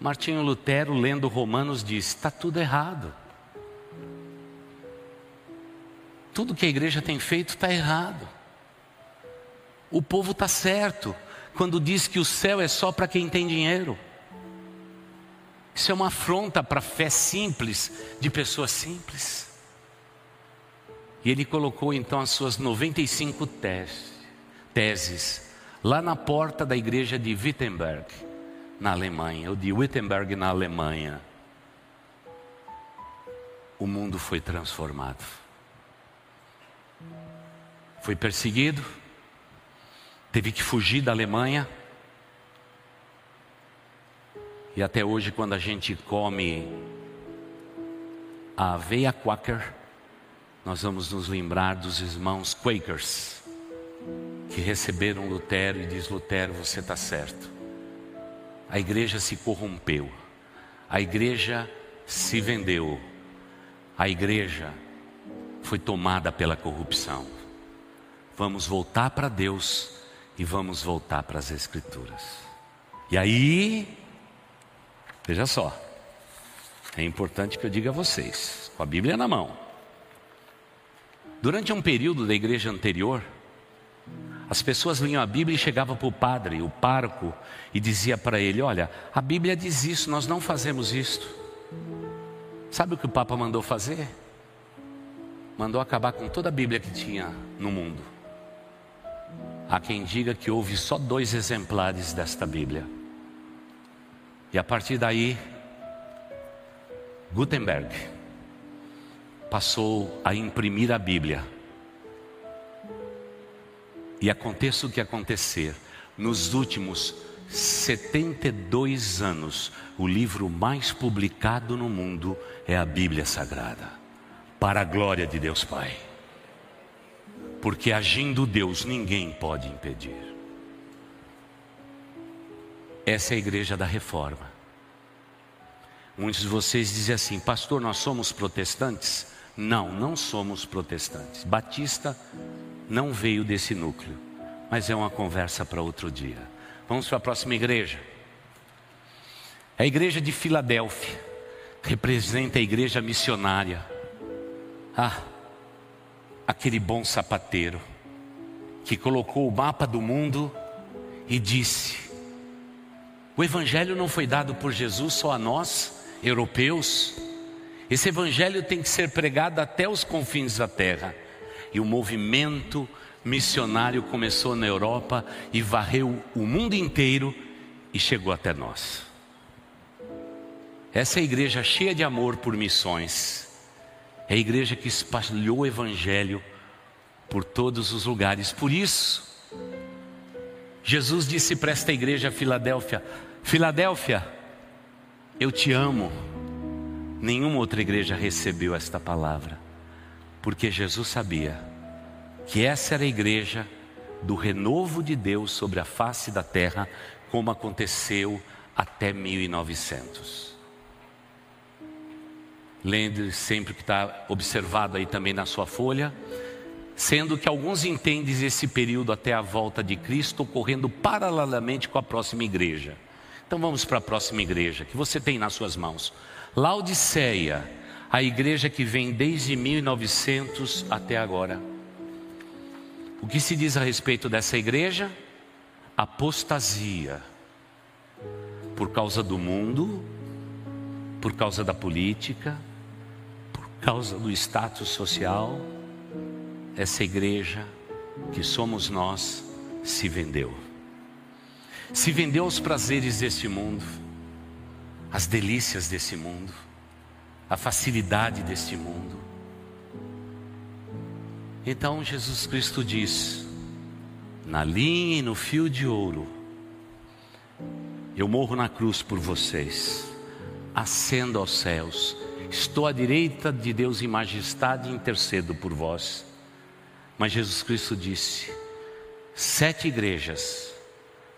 Martinho Lutero, lendo Romanos, diz: está tudo errado. Tudo que a igreja tem feito está errado. O povo está certo quando diz que o céu é só para quem tem dinheiro. Isso é uma afronta para a fé simples de pessoas simples. E ele colocou então as suas 95 teses, lá na porta da igreja de Wittenberg, na Alemanha, ou de Wittenberg, na Alemanha, o mundo foi transformado. Foi perseguido, teve que fugir da Alemanha. E até hoje, quando a gente come a aveia quaker, nós vamos nos lembrar dos irmãos Quakers que receberam Lutero e diz: Lutero, você está certo. A igreja se corrompeu, a igreja se vendeu, a igreja foi tomada pela corrupção. Vamos voltar para Deus e vamos voltar para as Escrituras. E aí, veja só, é importante que eu diga a vocês, com a Bíblia na mão. Durante um período da igreja anterior, as pessoas liam a Bíblia e chegavam para o padre, o parco, e dizia para ele: Olha, a Bíblia diz isso, nós não fazemos isto. Sabe o que o Papa mandou fazer? Mandou acabar com toda a Bíblia que tinha no mundo. Há quem diga que houve só dois exemplares desta Bíblia. E a partir daí, Gutenberg passou a imprimir a Bíblia e aconteça o que acontecer, nos últimos 72 anos, o livro mais publicado no mundo é a Bíblia Sagrada, para a glória de Deus Pai. Porque agindo Deus, ninguém pode impedir. Essa é a igreja da reforma. Muitos de vocês dizem assim, pastor, nós somos protestantes? Não, não somos protestantes. Batista não veio desse núcleo, mas é uma conversa para outro dia. Vamos para a próxima igreja. A igreja de Filadélfia representa a igreja missionária. Ah, aquele bom sapateiro que colocou o mapa do mundo e disse: O evangelho não foi dado por Jesus só a nós, europeus. Esse evangelho tem que ser pregado até os confins da terra. E o movimento missionário começou na Europa e varreu o mundo inteiro e chegou até nós. Essa é igreja cheia de amor por missões. É a igreja que espalhou o evangelho por todos os lugares. Por isso, Jesus disse para esta igreja Filadélfia: Filadélfia, eu te amo. Nenhuma outra igreja recebeu esta palavra porque Jesus sabia que essa era a igreja do renovo de Deus sobre a face da terra, como aconteceu até 1900. Lembre sempre que está observado aí também na sua folha, sendo que alguns entendem esse período até a volta de Cristo ocorrendo paralelamente com a próxima igreja. Então vamos para a próxima igreja que você tem nas suas mãos. Laodiceia a igreja que vem desde 1900 até agora. O que se diz a respeito dessa igreja? Apostasia. Por causa do mundo, por causa da política, causa do status social, essa igreja que somos nós se vendeu. Se vendeu aos prazeres desse mundo, às delícias desse mundo a facilidade deste mundo. Então Jesus Cristo diz: na linha e no fio de ouro, eu morro na cruz por vocês, ascendo aos céus, estou à direita de Deus em majestade e intercedo por vós. Mas Jesus Cristo disse: sete igrejas,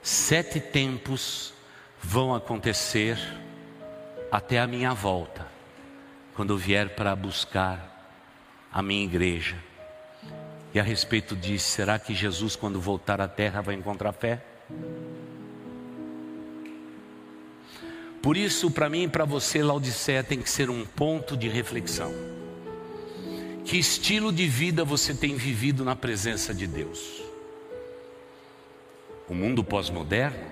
sete tempos vão acontecer até a minha volta quando eu vier para buscar a minha igreja. E a respeito disso, será que Jesus, quando voltar à terra, vai encontrar fé? Por isso, para mim e para você, Laodiceia tem que ser um ponto de reflexão. Que estilo de vida você tem vivido na presença de Deus? O mundo pós-moderno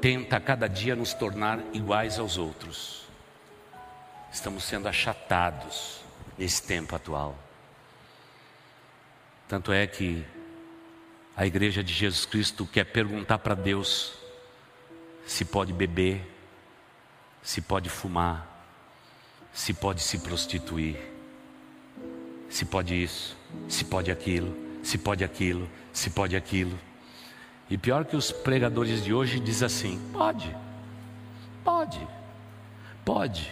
tenta a cada dia nos tornar iguais aos outros. Estamos sendo achatados nesse tempo atual. Tanto é que a igreja de Jesus Cristo quer perguntar para Deus se pode beber, se pode fumar, se pode se prostituir, se pode isso, se pode aquilo, se pode aquilo, se pode aquilo. E pior que os pregadores de hoje diz assim: pode, pode, pode.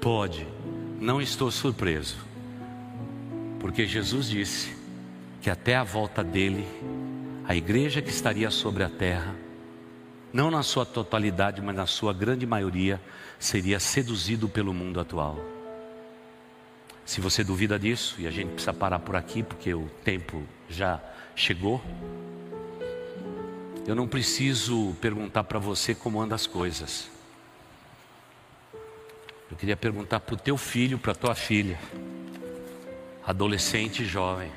Pode, não estou surpreso, porque Jesus disse que até a volta dele, a igreja que estaria sobre a terra, não na sua totalidade, mas na sua grande maioria, seria seduzido pelo mundo atual. Se você duvida disso, e a gente precisa parar por aqui, porque o tempo já chegou, eu não preciso perguntar para você como andam as coisas. Eu queria perguntar para o teu filho, para a tua filha. adolescente e jovem,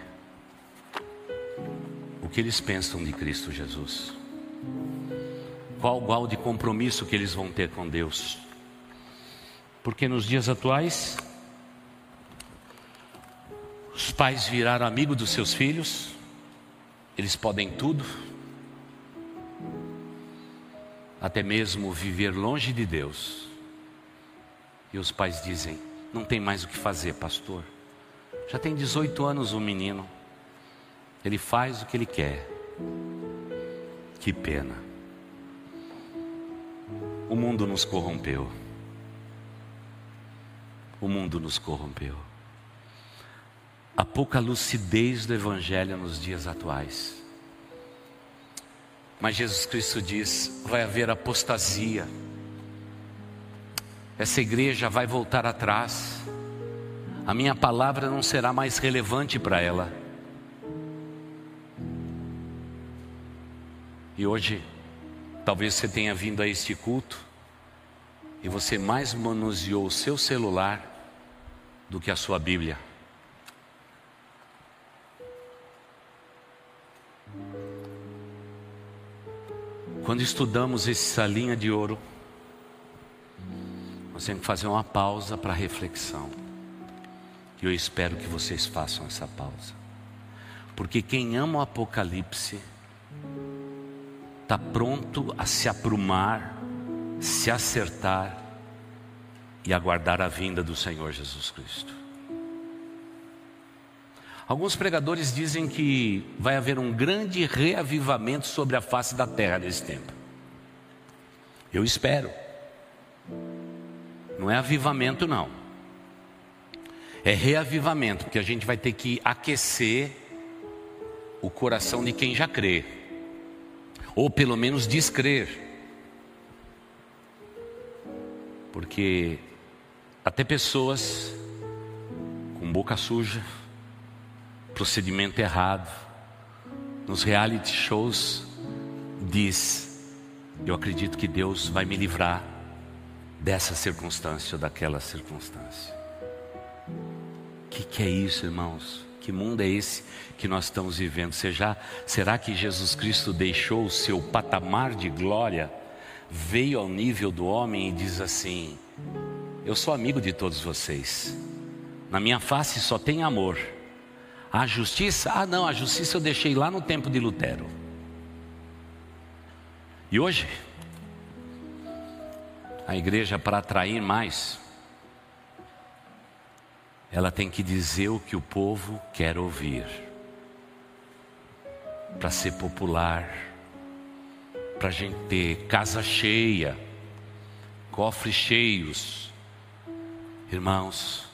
o que eles pensam de Cristo Jesus? Qual o grau de compromisso que eles vão ter com Deus? Porque nos dias atuais, os pais viraram amigos dos seus filhos, eles podem tudo, até mesmo viver longe de Deus. E os pais dizem: não tem mais o que fazer, pastor. Já tem 18 anos o menino, ele faz o que ele quer. Que pena. O mundo nos corrompeu. O mundo nos corrompeu. A pouca lucidez do Evangelho nos dias atuais. Mas Jesus Cristo diz: vai haver apostasia. Essa igreja vai voltar atrás. A minha palavra não será mais relevante para ela. E hoje, talvez você tenha vindo a este culto e você mais manuseou o seu celular do que a sua Bíblia. Quando estudamos essa linha de ouro, nós temos que fazer uma pausa para reflexão. E eu espero que vocês façam essa pausa. Porque quem ama o Apocalipse está pronto a se aprumar, se acertar e aguardar a vinda do Senhor Jesus Cristo. Alguns pregadores dizem que vai haver um grande reavivamento sobre a face da terra nesse tempo. Eu espero. Não é avivamento, não. É reavivamento, porque a gente vai ter que aquecer o coração de quem já crê, ou pelo menos descrer. Porque até pessoas com boca suja, procedimento errado, nos reality shows, diz: Eu acredito que Deus vai me livrar dessa circunstância ou daquela circunstância. O que, que é isso, irmãos? Que mundo é esse que nós estamos vivendo? Será que Jesus Cristo deixou o seu patamar de glória, veio ao nível do homem e diz assim: Eu sou amigo de todos vocês, na minha face só tem amor. A justiça? Ah, não, a justiça eu deixei lá no tempo de Lutero. E hoje, a igreja, para atrair mais, ela tem que dizer o que o povo quer ouvir, para ser popular, para a gente ter casa cheia, cofres cheios. Irmãos,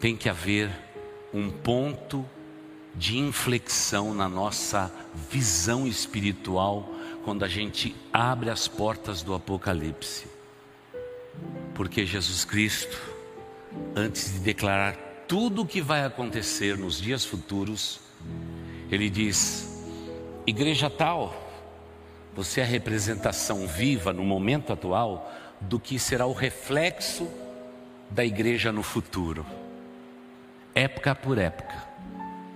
tem que haver um ponto de inflexão na nossa visão espiritual quando a gente abre as portas do Apocalipse. Porque Jesus Cristo, antes de declarar tudo o que vai acontecer nos dias futuros, ele diz: Igreja tal, você é a representação viva no momento atual do que será o reflexo da igreja no futuro época por época,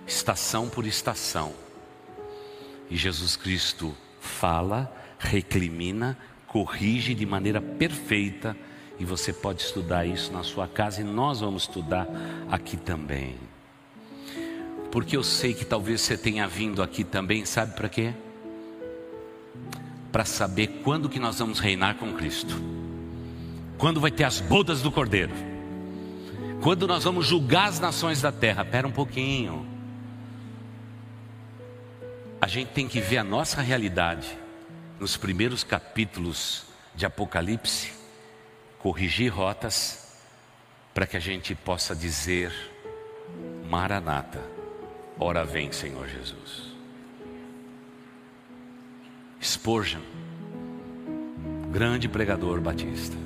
estação por estação. E Jesus Cristo fala, recrimina, corrige de maneira perfeita, e você pode estudar isso na sua casa, e nós vamos estudar aqui também. Porque eu sei que talvez você tenha vindo aqui também, sabe para quê? Para saber quando que nós vamos reinar com Cristo. Quando vai ter as bodas do Cordeiro quando nós vamos julgar as nações da terra, espera um pouquinho. A gente tem que ver a nossa realidade nos primeiros capítulos de Apocalipse, corrigir rotas, para que a gente possa dizer: Maranata, ora vem, Senhor Jesus. Spurgeon, grande pregador batista,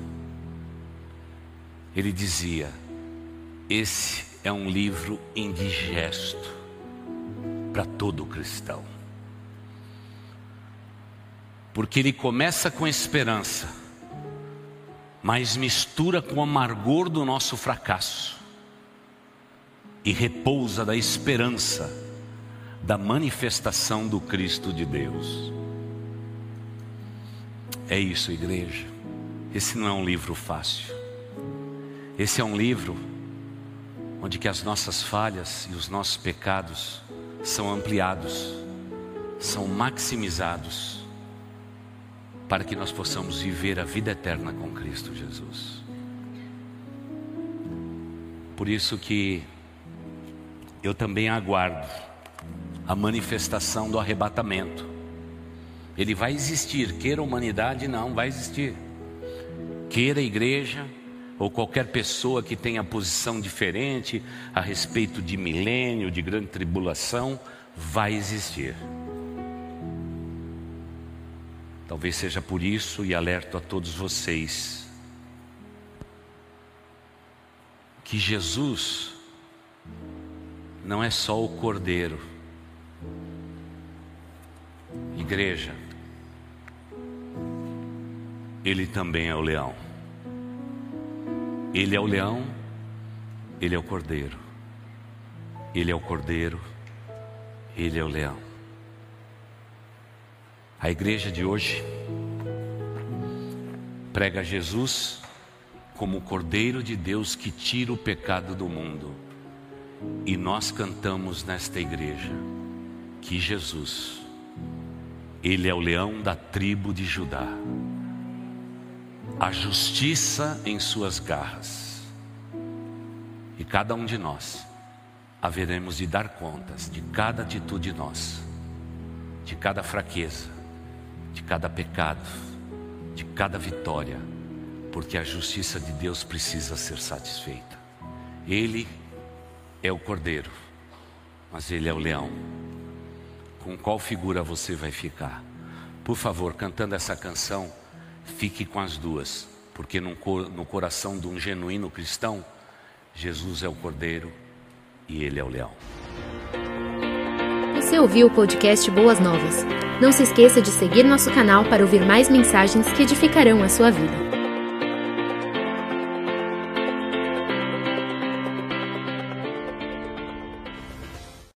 ele dizia: esse é um livro indigesto para todo cristão. Porque ele começa com esperança, mas mistura com o amargor do nosso fracasso. e repousa da esperança da manifestação do Cristo de Deus. É isso, igreja. Esse não é um livro fácil. Esse é um livro onde que as nossas falhas e os nossos pecados são ampliados, são maximizados para que nós possamos viver a vida eterna com Cristo Jesus. Por isso que eu também aguardo a manifestação do arrebatamento. Ele vai existir, queira a humanidade, não, vai existir. Queira a igreja, ou qualquer pessoa que tenha posição diferente a respeito de milênio, de grande tribulação, vai existir. Talvez seja por isso, e alerto a todos vocês, que Jesus não é só o Cordeiro, igreja, ele também é o leão. Ele é o leão, ele é o cordeiro. Ele é o cordeiro, ele é o leão. A igreja de hoje prega Jesus como o cordeiro de Deus que tira o pecado do mundo. E nós cantamos nesta igreja que Jesus ele é o leão da tribo de Judá. A justiça em suas garras. E cada um de nós haveremos de dar contas de cada atitude nossa, de cada fraqueza, de cada pecado, de cada vitória, porque a justiça de Deus precisa ser satisfeita. Ele é o cordeiro, mas ele é o leão com qual figura você vai ficar. Por favor, cantando essa canção, fique com as duas, porque no, coração de um genuíno cristão, Jesus é o cordeiro e ele é o leão. Você ouviu o podcast Boas Novas? Não se esqueça de seguir nosso canal para ouvir mais mensagens que edificarão a sua vida.